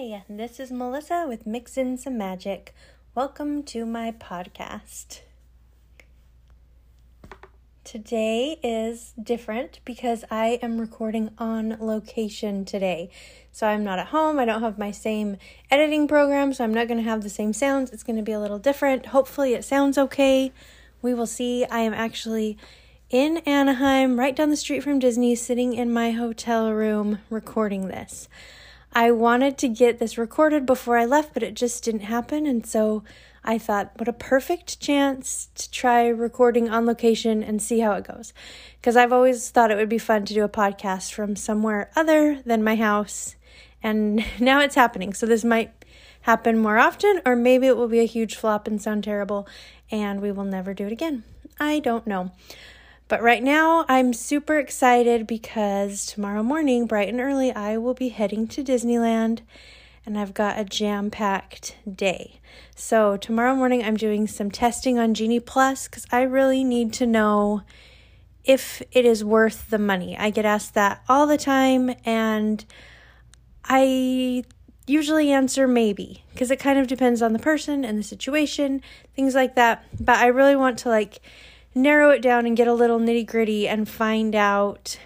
Hi, this is Melissa with Mix In Some Magic. Welcome to my podcast. Today is different because I am recording on location today. So I'm not at home. I don't have my same editing program, so I'm not going to have the same sounds. It's going to be a little different. Hopefully, it sounds okay. We will see. I am actually in Anaheim, right down the street from Disney, sitting in my hotel room recording this. I wanted to get this recorded before I left, but it just didn't happen. And so I thought, what a perfect chance to try recording on location and see how it goes. Because I've always thought it would be fun to do a podcast from somewhere other than my house. And now it's happening. So this might happen more often, or maybe it will be a huge flop and sound terrible, and we will never do it again. I don't know. But right now, I'm super excited because tomorrow morning, bright and early, I will be heading to Disneyland and I've got a jam packed day. So, tomorrow morning, I'm doing some testing on Genie Plus because I really need to know if it is worth the money. I get asked that all the time, and I usually answer maybe because it kind of depends on the person and the situation, things like that. But I really want to like narrow it down and get a little nitty gritty and find out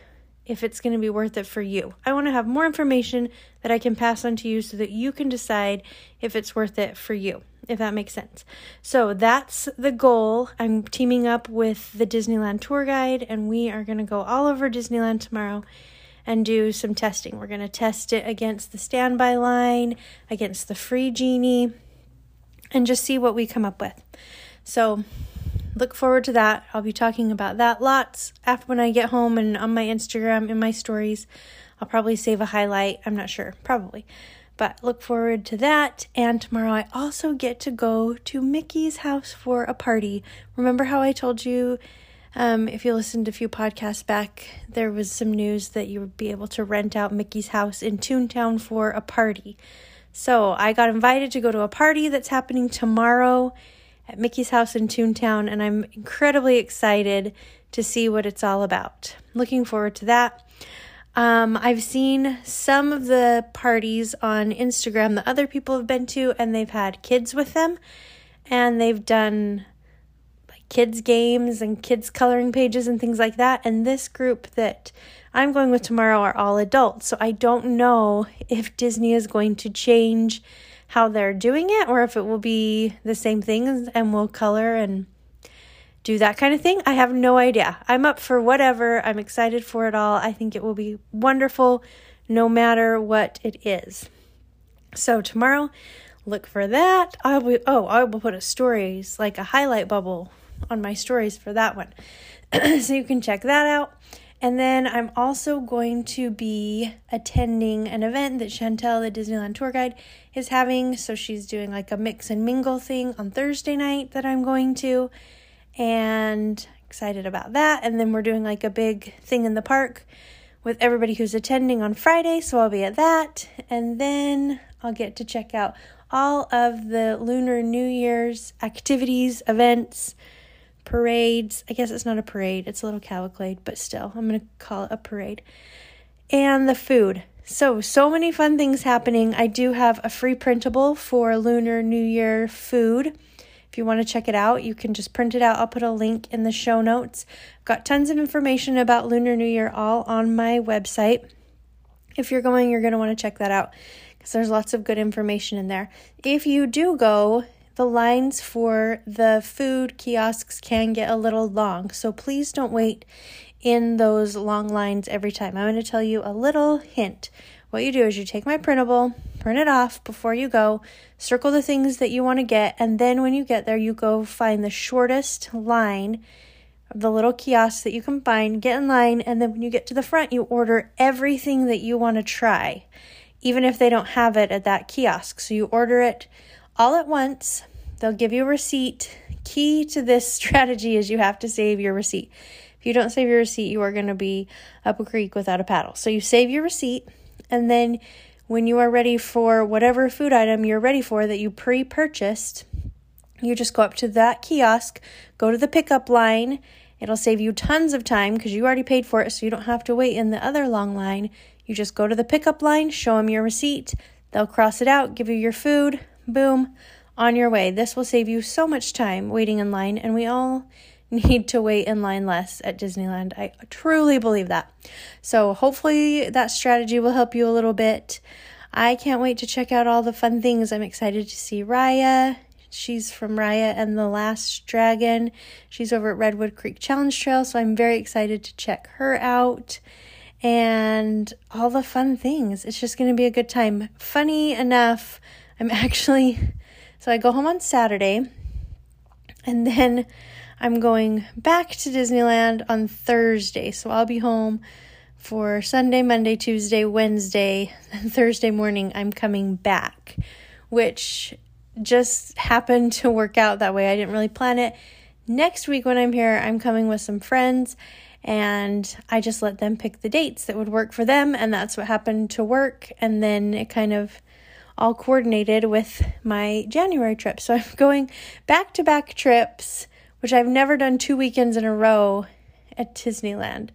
if it's going to be worth it for you. I want to have more information that I can pass on to you so that you can decide if it's worth it for you, if that makes sense. So that's the goal. I'm teaming up with the Disneyland tour guide, and we are going to go all over Disneyland tomorrow and do some testing. We're going to test it against the standby line, against the free genie, and just see what we come up with. So look forward to that. I'll be talking about that lots after when I get home and on my Instagram in my stories. I'll probably save a highlight. I'm not sure, probably. But look forward to that. And tomorrow I also get to go to Mickey's house for a party. Remember how I told you um, if you listened a few podcasts back, there was some news that you would be able to rent out Mickey's house in Toontown for a party. So I got invited to go to a party that's happening tomorrow at Mickey's house in Toontown, and I'm incredibly excited to see what it's all about. Looking forward to that. Um, I've seen some of the parties on Instagram that other people have been to, and they've had kids with them, and they've done like kids' games and kids' coloring pages and things like that. And this group that I'm going with tomorrow are all adults, so I don't know if Disney is going to change how they're doing it or if it will be the same things and we'll color and do that kind of thing. I have no idea. I'm up for whatever. I'm excited for it all. I think it will be wonderful no matter what it is. So tomorrow, look for that. I will oh, I will put a stories like a highlight bubble on my stories for that one. so you can check that out. And then I'm also going to be attending an event that Chantel, the Disneyland tour guide, is having. So she's doing like a mix and mingle thing on Thursday night that I'm going to. And excited about that. And then we're doing like a big thing in the park with everybody who's attending on Friday. So I'll be at that. And then I'll get to check out all of the Lunar New Year's activities, events parades. I guess it's not a parade, it's a little cavalcade, but still, I'm going to call it a parade. And the food. So, so many fun things happening. I do have a free printable for Lunar New Year food. If you want to check it out, you can just print it out. I'll put a link in the show notes. got tons of information about Lunar New Year all on my website. If you're going, you're going to want to check that out because there's lots of good information in there. If you do go, the lines for the food kiosks can get a little long, so please don't wait in those long lines every time. I'm going to tell you a little hint. What you do is you take my printable, print it off before you go, circle the things that you want to get, and then when you get there, you go find the shortest line of the little kiosk that you can find, get in line, and then when you get to the front, you order everything that you want to try, even if they don't have it at that kiosk. So you order it all at once. They'll give you a receipt. Key to this strategy is you have to save your receipt. If you don't save your receipt, you are going to be up a creek without a paddle. So you save your receipt, and then when you are ready for whatever food item you're ready for that you pre purchased, you just go up to that kiosk, go to the pickup line. It'll save you tons of time because you already paid for it, so you don't have to wait in the other long line. You just go to the pickup line, show them your receipt, They'll cross it out, give you your food, boom, on your way. This will save you so much time waiting in line, and we all need to wait in line less at Disneyland. I truly believe that. So, hopefully, that strategy will help you a little bit. I can't wait to check out all the fun things. I'm excited to see Raya. She's from Raya and the Last Dragon. She's over at Redwood Creek Challenge Trail, so I'm very excited to check her out and all the fun things. It's just going to be a good time. Funny enough, I'm actually so I go home on Saturday and then I'm going back to Disneyland on Thursday. So I'll be home for Sunday, Monday, Tuesday, Wednesday, and Thursday morning I'm coming back, which just happened to work out that way. I didn't really plan it. Next week when I'm here, I'm coming with some friends and I just let them pick the dates that would work for them and that's what happened to work and then it kind of all coordinated with my January trip. So I'm going back to back trips, which I've never done two weekends in a row at Disneyland.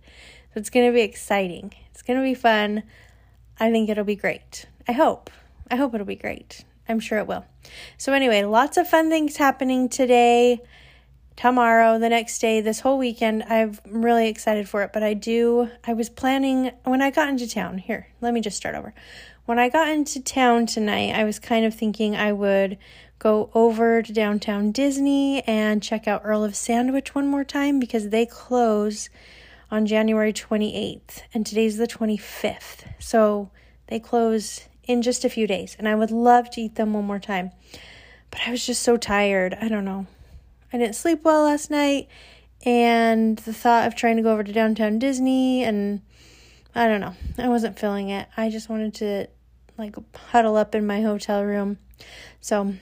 So it's going to be exciting. It's going to be fun. I think it'll be great. I hope. I hope it'll be great. I'm sure it will. So, anyway, lots of fun things happening today, tomorrow, the next day, this whole weekend. I'm really excited for it. But I do, I was planning when I got into town. Here, let me just start over. When I got into town tonight, I was kind of thinking I would go over to downtown Disney and check out Earl of Sandwich one more time because they close on January 28th, and today's the 25th. So they close in just a few days, and I would love to eat them one more time. But I was just so tired. I don't know. I didn't sleep well last night, and the thought of trying to go over to downtown Disney and I don't know. I wasn't feeling it. I just wanted to like huddle up in my hotel room. So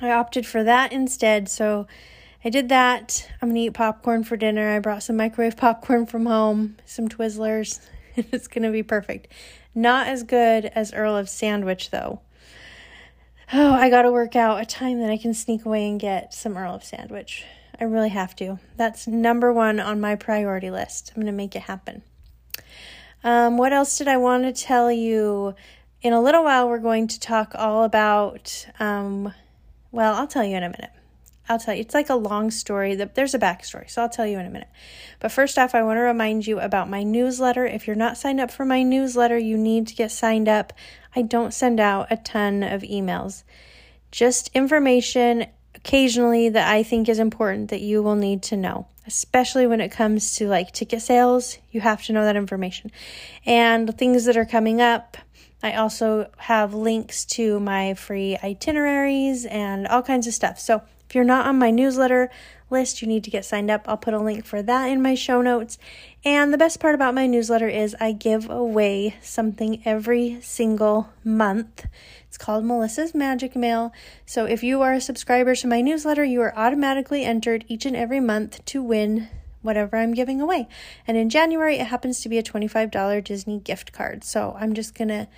I opted for that instead. So I did that. I'm gonna eat popcorn for dinner. I brought some microwave popcorn from home, some Twizzlers. it's gonna be perfect. Not as good as Earl of Sandwich though. Oh, I gotta work out a time that I can sneak away and get some Earl of Sandwich. I really have to. That's number one on my priority list. I'm gonna make it happen. Um, what else did I want to tell you? In a little while, we're going to talk all about. Um, well, I'll tell you in a minute. I'll tell you. It's like a long story. There's a backstory, so I'll tell you in a minute. But first off, I want to remind you about my newsletter. If you're not signed up for my newsletter, you need to get signed up. I don't send out a ton of emails, just information occasionally that I think is important that you will need to know, especially when it comes to like ticket sales. You have to know that information and things that are coming up. I also have links to my free itineraries and all kinds of stuff. So if you're not on my newsletter list, you need to get signed up. I'll put a link for that in my show notes. And the best part about my newsletter is I give away something every single month. It's called Melissa's Magic Mail. So if you are a subscriber to my newsletter, you are automatically entered each and every month to win whatever I'm giving away. And in January, it happens to be a $25 Disney gift card. So I'm just going to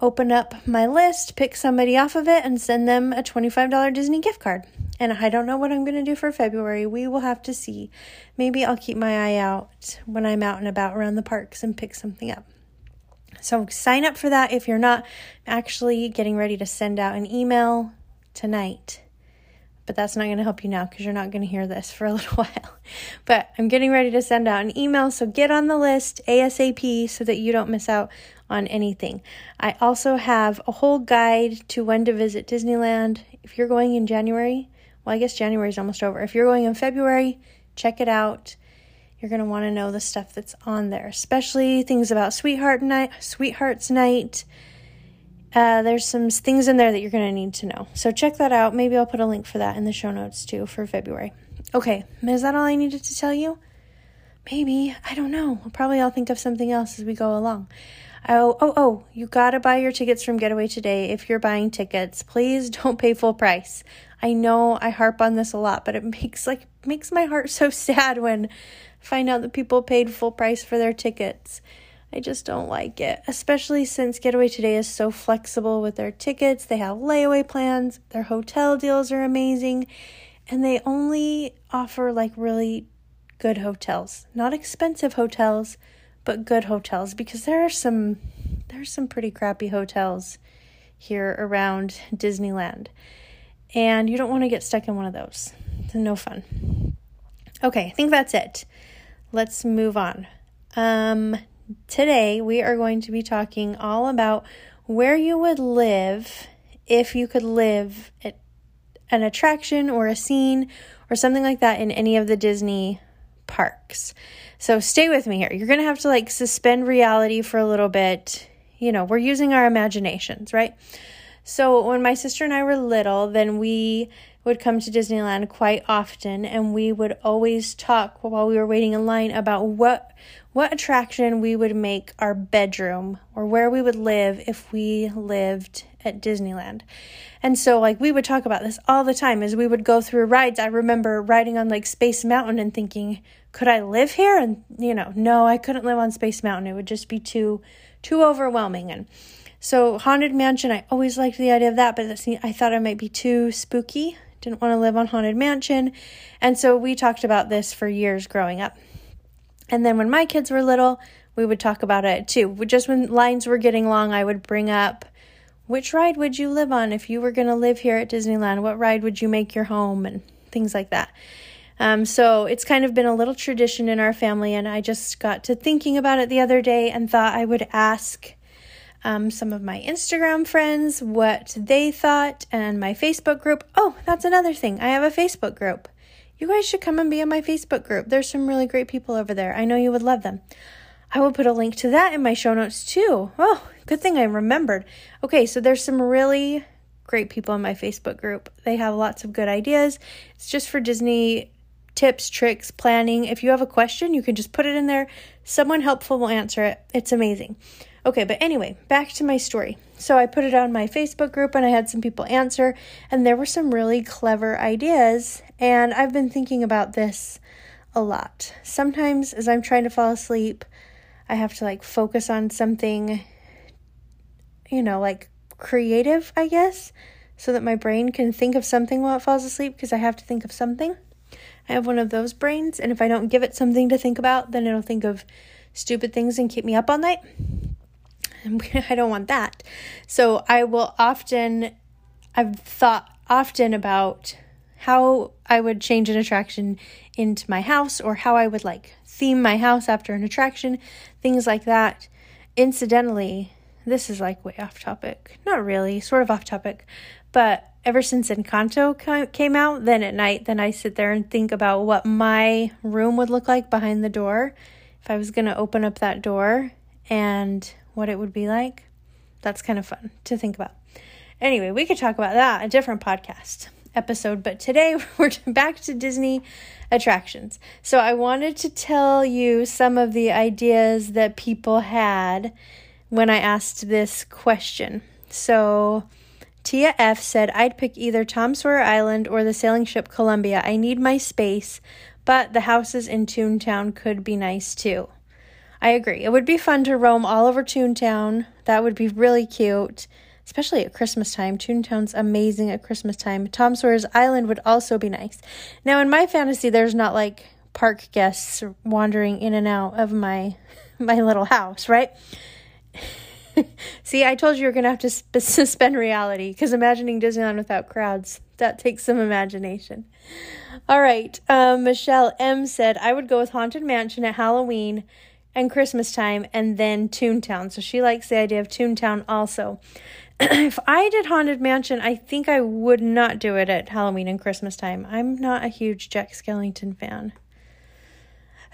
open up my list, pick somebody off of it, and send them a $25 Disney gift card. And I don't know what I'm going to do for February. We will have to see. Maybe I'll keep my eye out when I'm out and about around the parks and pick something up. So sign up for that if you're not actually getting ready to send out an email tonight. But that's not going to help you now because you're not going to hear this for a little while. But I'm getting ready to send out an email, so get on the list ASAP so that you don't miss out on anything. I also have a whole guide to when to visit Disneyland. If you're going in January, well, I guess January is almost over. If you're going in February, check it out. You're going to want to know the stuff that's on there, especially things about Sweetheart Night, Sweetheart's Night. Uh, there's some things in there that you're going to need to know. So check that out. Maybe I'll put a link for that in the show notes too for February. Okay, is that all I needed to tell you? Maybe. I don't know. Probably I'll think of something else as we go along. Oh, oh, oh, you gotta buy your tickets from Getaway today if you're buying tickets. Please don't pay full price. I know I harp on this a lot, but it makes like makes my heart so sad when I find out that people paid full price for their tickets. I just don't like it, especially since Getaway Today is so flexible with their tickets. They have layaway plans, their hotel deals are amazing, and they only offer like really good hotels. Not expensive hotels, but good hotels because there are some there's some pretty crappy hotels here around Disneyland. And you don't want to get stuck in one of those. It's no fun. Okay, I think that's it. Let's move on. Um, today we are going to be talking all about where you would live if you could live at an attraction or a scene or something like that in any of the Disney parks. So stay with me here. You're going to have to like suspend reality for a little bit. You know, we're using our imaginations, right? So when my sister and I were little, then we would come to Disneyland quite often and we would always talk while we were waiting in line about what what attraction we would make our bedroom or where we would live if we lived at Disneyland. And so like we would talk about this all the time as we would go through rides. I remember riding on like Space Mountain and thinking, could I live here? And you know, no, I couldn't live on Space Mountain. It would just be too too overwhelming and so Haunted Mansion, I always liked the idea of that, but I thought it might be too spooky. Didn't want to live on Haunted Mansion. And so we talked about this for years growing up. And then when my kids were little, we would talk about it too. Just when lines were getting long, I would bring up which ride would you live on if you were going to live here at Disneyland? What ride would you make your home? And things like that. Um, so it's kind of been a little tradition in our family, and I just got to thinking about it the other day and thought I would ask um, some of my Instagram friends what they thought and my Facebook group. Oh, that's another thing. I have a Facebook group. You guys should come and be in my Facebook group. There's some really great people over there. I know you would love them. I will put a link to that in my show notes too. Oh, good thing I remembered. Okay, so there's some really great people in my Facebook group. They have lots of good ideas. It's just for Disney tips, tricks, planning. If you have a question, you can just put it in there. Someone helpful will answer it. It's amazing. Okay, but anyway, back to my story. So I put it on my Facebook group and I had some people answer, and there were some really clever ideas. And I've been thinking about this a lot. Sometimes, as I'm trying to fall asleep, I have to like focus on something, you know, like creative, I guess, so that my brain can think of something while it falls asleep because I have to think of something. I have one of those brains, and if I don't give it something to think about, then it'll think of stupid things and keep me up all night. I don't want that. So I will often, I've thought often about how I would change an attraction into my house or how I would like theme my house after an attraction, things like that. Incidentally, this is like way off topic. Not really, sort of off topic. But ever since Encanto came out, then at night, then I sit there and think about what my room would look like behind the door if I was going to open up that door and what it would be like. That's kind of fun to think about. Anyway, we could talk about that a different podcast episode, but today we're back to Disney attractions. So I wanted to tell you some of the ideas that people had when I asked this question. So Tia F said, I'd pick either Tom Sawyer Island or the sailing ship Columbia. I need my space, but the houses in Toontown could be nice too. I agree. It would be fun to roam all over Toontown. That would be really cute, especially at Christmas time. Toontown's amazing at Christmas time. Tom Sawyer's Island would also be nice. Now, in my fantasy, there's not like park guests wandering in and out of my my little house, right? See, I told you you're going to have to sp- suspend reality because imagining Disneyland without crowds, that takes some imagination. All right. Um, Michelle M said, I would go with Haunted Mansion at Halloween and Christmas time and then Toontown. So she likes the idea of Toontown also. if I did Haunted Mansion, I think I would not do it at Halloween and Christmas time. I'm not a huge Jack Skellington fan.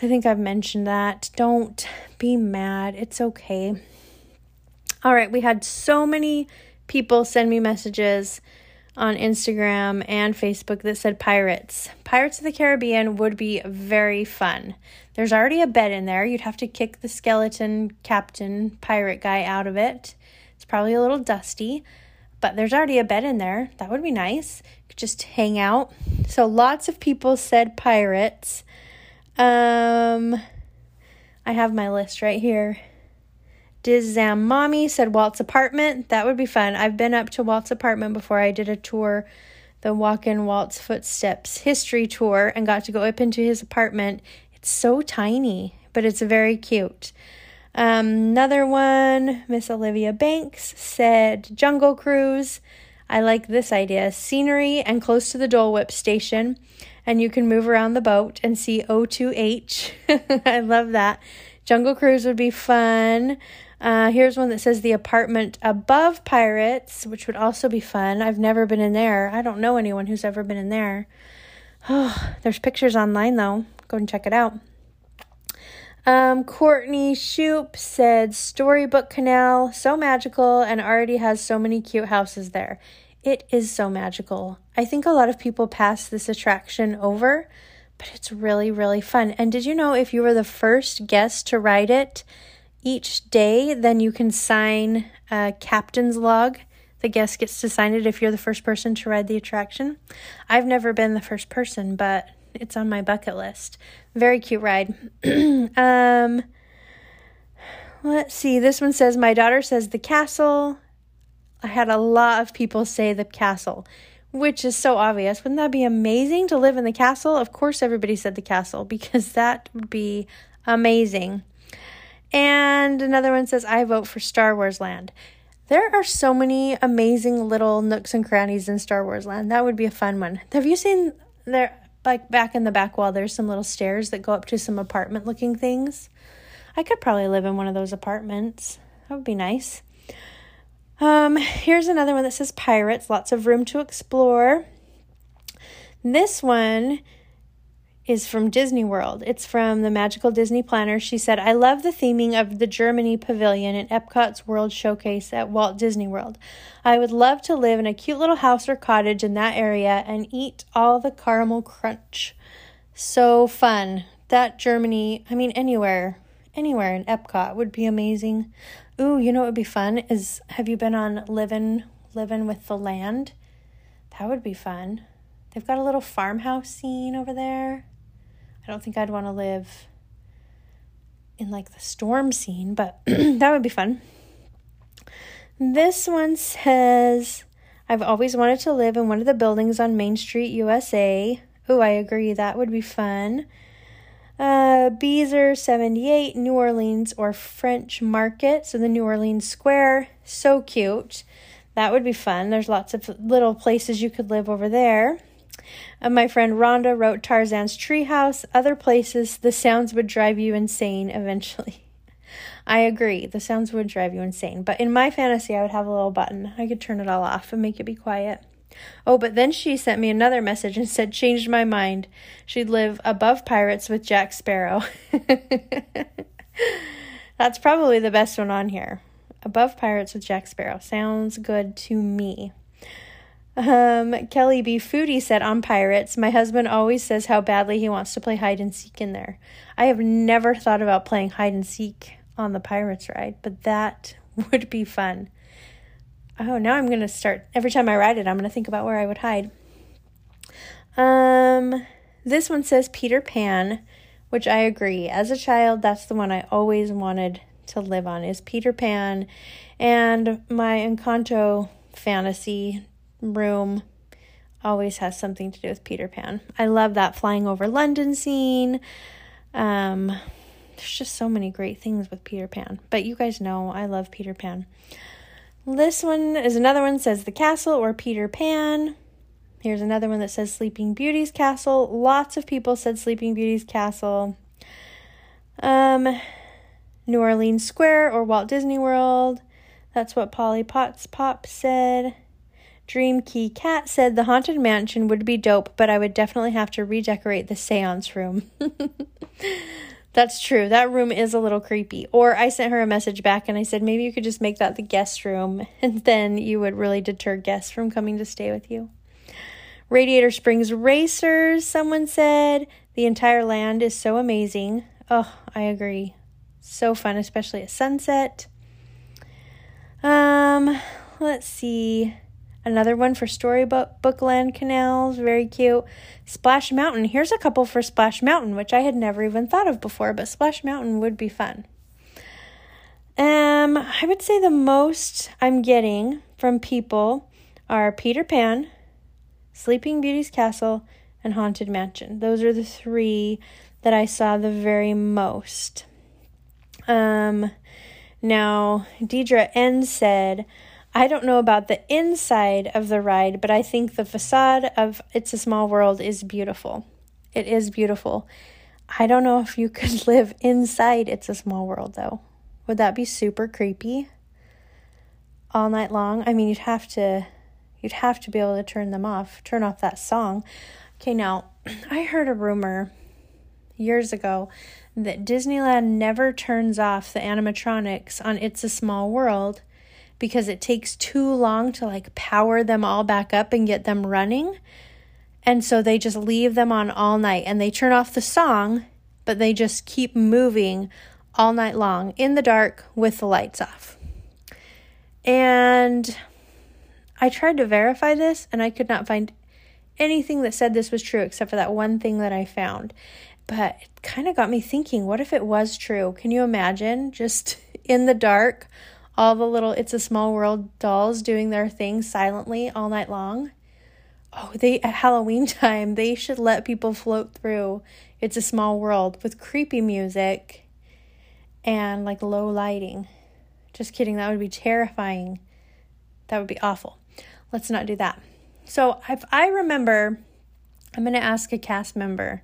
I think I've mentioned that. Don't be mad. It's okay. All right, we had so many people send me messages on Instagram and Facebook that said pirates. Pirates of the Caribbean would be very fun. There's already a bed in there. You'd have to kick the skeleton captain pirate guy out of it. It's probably a little dusty, but there's already a bed in there. That would be nice. just hang out. So lots of people said pirates. Um I have my list right here. Dizam Mommy said Walt's apartment. That would be fun. I've been up to Walt's apartment before. I did a tour, the Walk in Walt's Footsteps history tour, and got to go up into his apartment. It's so tiny, but it's very cute. Um, another one, Miss Olivia Banks said Jungle Cruise. I like this idea. Scenery and close to the Dole Whip station, and you can move around the boat and see O2H. I love that. Jungle Cruise would be fun. Uh, here's one that says the apartment above Pirates, which would also be fun. I've never been in there. I don't know anyone who's ever been in there. Oh, there's pictures online though. Go and check it out. Um, Courtney Shoop said Storybook Canal, so magical and already has so many cute houses there. It is so magical. I think a lot of people pass this attraction over, but it's really, really fun. And did you know if you were the first guest to ride it, each day, then you can sign a captain's log. The guest gets to sign it if you're the first person to ride the attraction. I've never been the first person, but it's on my bucket list. Very cute ride. um, let's see. This one says my daughter says the castle. I had a lot of people say the castle, which is so obvious. Wouldn't that be amazing to live in the castle? Of course, everybody said the castle because that would be amazing. And another one says, I vote for Star Wars Land. There are so many amazing little nooks and crannies in Star Wars Land. That would be a fun one. Have you seen there, like back in the back wall, there's some little stairs that go up to some apartment looking things? I could probably live in one of those apartments. That would be nice. Um, here's another one that says pirates, lots of room to explore. This one is from Disney World. It's from the Magical Disney Planner. She said, I love the theming of the Germany Pavilion in Epcot's World Showcase at Walt Disney World. I would love to live in a cute little house or cottage in that area and eat all the caramel crunch. So fun. That Germany, I mean, anywhere, anywhere in Epcot would be amazing. Ooh, you know what would be fun is have you been on Living Living with the Land? That would be fun. They've got a little farmhouse scene over there. I don't think I'd want to live in like the storm scene, but that would be fun. This one says, I've always wanted to live in one of the buildings on Main Street, USA. Oh, I agree. That would be fun. Uh, Beezer 78, New Orleans or French Market. So the New Orleans Square. So cute. That would be fun. There's lots of little places you could live over there. Uh, my friend Rhonda wrote Tarzan's Treehouse. Other places, the sounds would drive you insane eventually. I agree, the sounds would drive you insane. But in my fantasy, I would have a little button. I could turn it all off and make it be quiet. Oh, but then she sent me another message and said, changed my mind. She'd live above pirates with Jack Sparrow. That's probably the best one on here. Above pirates with Jack Sparrow. Sounds good to me. Um, Kelly B. Foodie said on Pirates, my husband always says how badly he wants to play hide and seek in there. I have never thought about playing hide and seek on the Pirates ride, but that would be fun. Oh, now I'm going to start every time I ride it, I'm going to think about where I would hide. Um, this one says Peter Pan, which I agree. As a child, that's the one I always wanted to live on is Peter Pan and my Encanto fantasy room always has something to do with Peter Pan. I love that flying over London scene. Um, there's just so many great things with Peter Pan. But you guys know I love Peter Pan. This one is another one says the castle or Peter Pan. Here's another one that says Sleeping Beauty's castle. Lots of people said Sleeping Beauty's castle. Um, New Orleans Square or Walt Disney World. That's what Polly Potts Pop said. Dream Key Cat said the Haunted Mansion would be dope, but I would definitely have to redecorate the seance room. That's true. That room is a little creepy. Or I sent her a message back and I said maybe you could just make that the guest room and then you would really deter guests from coming to stay with you. Radiator Springs Racers, someone said. The entire land is so amazing. Oh, I agree. So fun, especially at sunset. Um, let's see. Another one for Storybook Bookland Canals, very cute. Splash Mountain. Here's a couple for Splash Mountain, which I had never even thought of before, but Splash Mountain would be fun. Um, I would say the most I'm getting from people are Peter Pan, Sleeping Beauty's Castle, and Haunted Mansion. Those are the three that I saw the very most. Um, now, Deidre N said, I don't know about the inside of the ride, but I think the facade of It's a Small World is beautiful. It is beautiful. I don't know if you could live inside It's a Small World, though. Would that be super creepy? All night long? I mean, you'd have to you'd have to be able to turn them off, turn off that song. Okay, now, I heard a rumor years ago that Disneyland never turns off the animatronics on It's a Small World because it takes too long to like power them all back up and get them running. And so they just leave them on all night and they turn off the song, but they just keep moving all night long in the dark with the lights off. And I tried to verify this and I could not find anything that said this was true except for that one thing that I found. But it kind of got me thinking what if it was true? Can you imagine just in the dark, all the little It's a Small World dolls doing their thing silently all night long? Oh, they at Halloween time, they should let people float through It's a Small World with creepy music and like low lighting. Just kidding, that would be terrifying. That would be awful. Let's not do that. So if I remember, I'm going to ask a cast member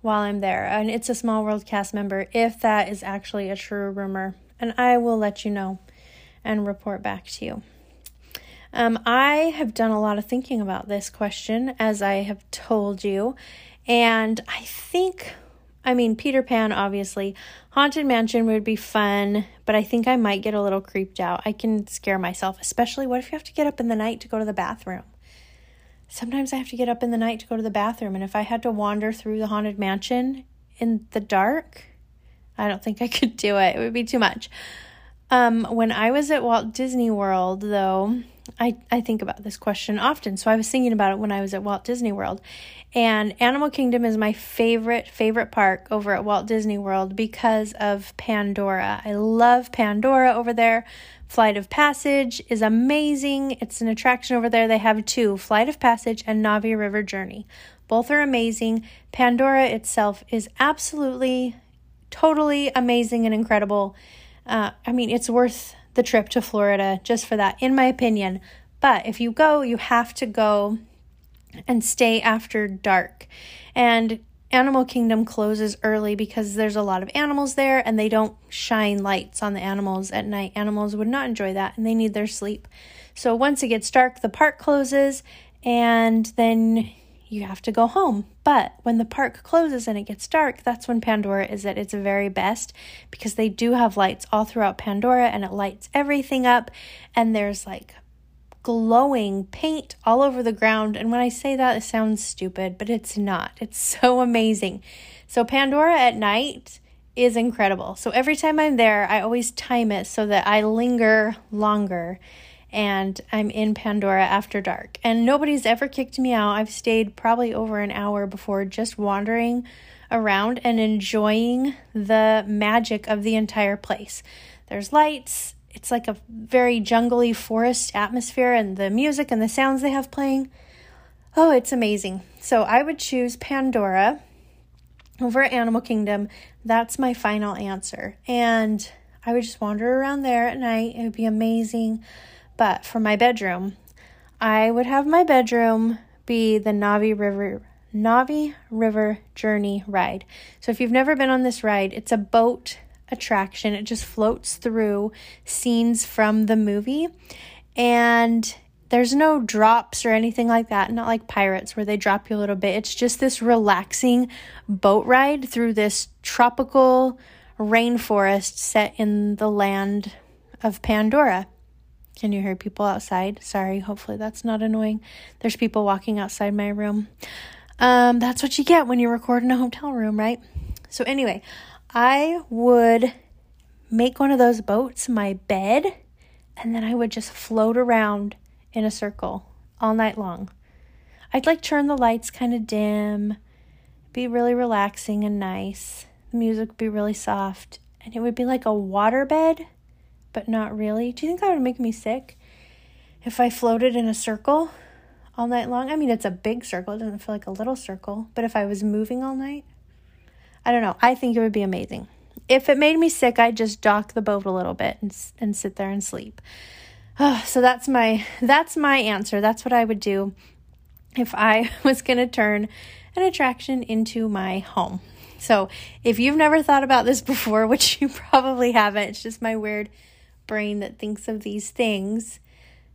while I'm there, and it's a Small World cast member, if that is actually a true rumor. And I will let you know and report back to you. Um, I have done a lot of thinking about this question, as I have told you, and I think I mean, Peter Pan, obviously. Haunted Mansion would be fun, but I think I might get a little creeped out. I can scare myself, especially what if you have to get up in the night to go to the bathroom? Sometimes I have to get up in the night to go to the bathroom, and if I had to wander through the Haunted Mansion in the dark, I don't think I could do it. It would be too much. Um, when I was at Walt Disney World, though, I, I think about this question often. So I was thinking about it when I was at Walt Disney World. And Animal Kingdom is my favorite, favorite park over at Walt Disney World because of Pandora. I love Pandora over there. Flight of Passage is amazing. It's an attraction over there. They have two Flight of Passage and Na'vi River Journey. Both are amazing. Pandora itself is absolutely, totally amazing and incredible. Uh, I mean, it's worth the trip to Florida just for that, in my opinion. But if you go, you have to go and stay after dark. And Animal Kingdom closes early because there's a lot of animals there and they don't shine lights on the animals at night. Animals would not enjoy that and they need their sleep. So once it gets dark, the park closes and then you have to go home. But when the park closes and it gets dark, that's when Pandora is at its very best because they do have lights all throughout Pandora and it lights everything up. And there's like glowing paint all over the ground. And when I say that, it sounds stupid, but it's not. It's so amazing. So, Pandora at night is incredible. So, every time I'm there, I always time it so that I linger longer and I'm in Pandora after dark. And nobody's ever kicked me out. I've stayed probably over an hour before just wandering around and enjoying the magic of the entire place. There's lights, it's like a very jungly forest atmosphere, and the music and the sounds they have playing. Oh, it's amazing. So I would choose Pandora over Animal Kingdom. That's my final answer. And I would just wander around there at night. It would be amazing. But for my bedroom, I would have my bedroom be the Na'vi River Na'vi River Journey ride. So if you've never been on this ride, it's a boat attraction. It just floats through scenes from the movie and there's no drops or anything like that, not like Pirates where they drop you a little bit. It's just this relaxing boat ride through this tropical rainforest set in the land of Pandora. Can you hear people outside? Sorry, hopefully that's not annoying. There's people walking outside my room. Um, that's what you get when you record in a hotel room, right? So, anyway, I would make one of those boats my bed and then I would just float around in a circle all night long. I'd like turn the lights kind of dim, be really relaxing and nice. The music would be really soft, and it would be like a water bed but not really. Do you think that would make me sick if I floated in a circle all night long? I mean, it's a big circle, it doesn't feel like a little circle, but if I was moving all night, I don't know. I think it would be amazing. if it made me sick, I'd just dock the boat a little bit and, and sit there and sleep. Oh, so that's my that's my answer. That's what I would do if I was going to turn an attraction into my home. So, if you've never thought about this before, which you probably haven't, it's just my weird brain that thinks of these things,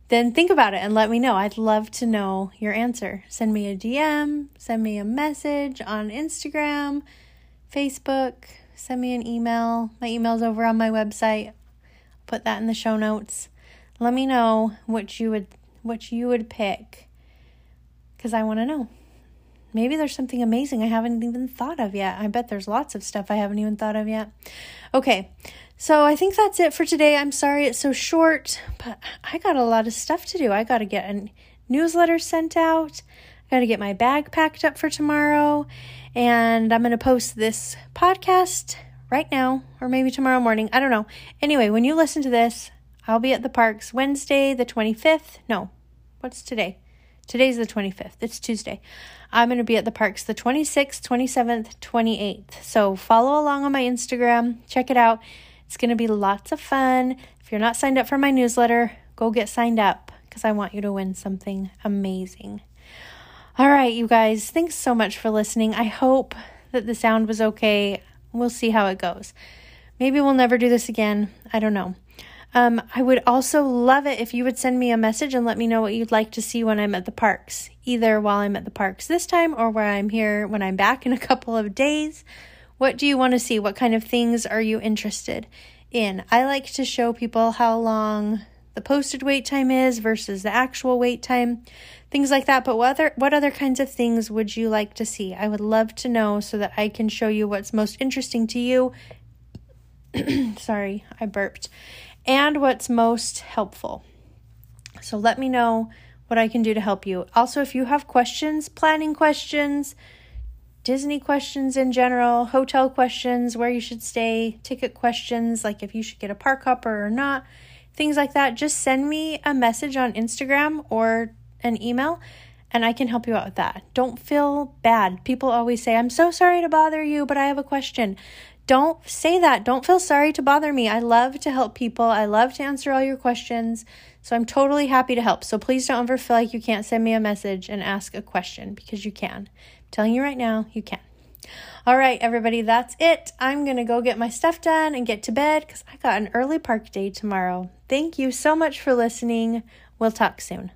then think about it and let me know. I'd love to know your answer. Send me a DM, send me a message on Instagram, Facebook, send me an email. My email's over on my website. I'll put that in the show notes. Let me know what you would what you would pick cuz I want to know. Maybe there's something amazing I haven't even thought of yet. I bet there's lots of stuff I haven't even thought of yet. Okay. So I think that's it for today. I'm sorry it's so short, but I got a lot of stuff to do. I got to get a newsletter sent out. I got to get my bag packed up for tomorrow, and I'm going to post this podcast right now or maybe tomorrow morning. I don't know. Anyway, when you listen to this, I'll be at the parks Wednesday, the 25th. No, what's today? Today's the 25th. It's Tuesday. I'm going to be at the parks the 26th, 27th, 28th. So follow along on my Instagram. Check it out. It's going to be lots of fun. If you're not signed up for my newsletter, go get signed up because I want you to win something amazing. All right, you guys, thanks so much for listening. I hope that the sound was okay. We'll see how it goes. Maybe we'll never do this again. I don't know. Um, I would also love it if you would send me a message and let me know what you'd like to see when I'm at the parks, either while I'm at the parks this time or where I'm here when I'm back in a couple of days. What do you want to see? What kind of things are you interested in? I like to show people how long the posted wait time is versus the actual wait time, things like that. But what other what other kinds of things would you like to see? I would love to know so that I can show you what's most interesting to you. Sorry, I burped and what's most helpful. So let me know what I can do to help you. Also, if you have questions, planning questions, Disney questions in general, hotel questions, where you should stay, ticket questions, like if you should get a park hopper or not, things like that, just send me a message on Instagram or an email and I can help you out with that. Don't feel bad. People always say, I'm so sorry to bother you, but I have a question. Don't say that. Don't feel sorry to bother me. I love to help people. I love to answer all your questions. So I'm totally happy to help. So please don't ever feel like you can't send me a message and ask a question because you can. I'm telling you right now, you can. All right, everybody, that's it. I'm going to go get my stuff done and get to bed because I got an early park day tomorrow. Thank you so much for listening. We'll talk soon.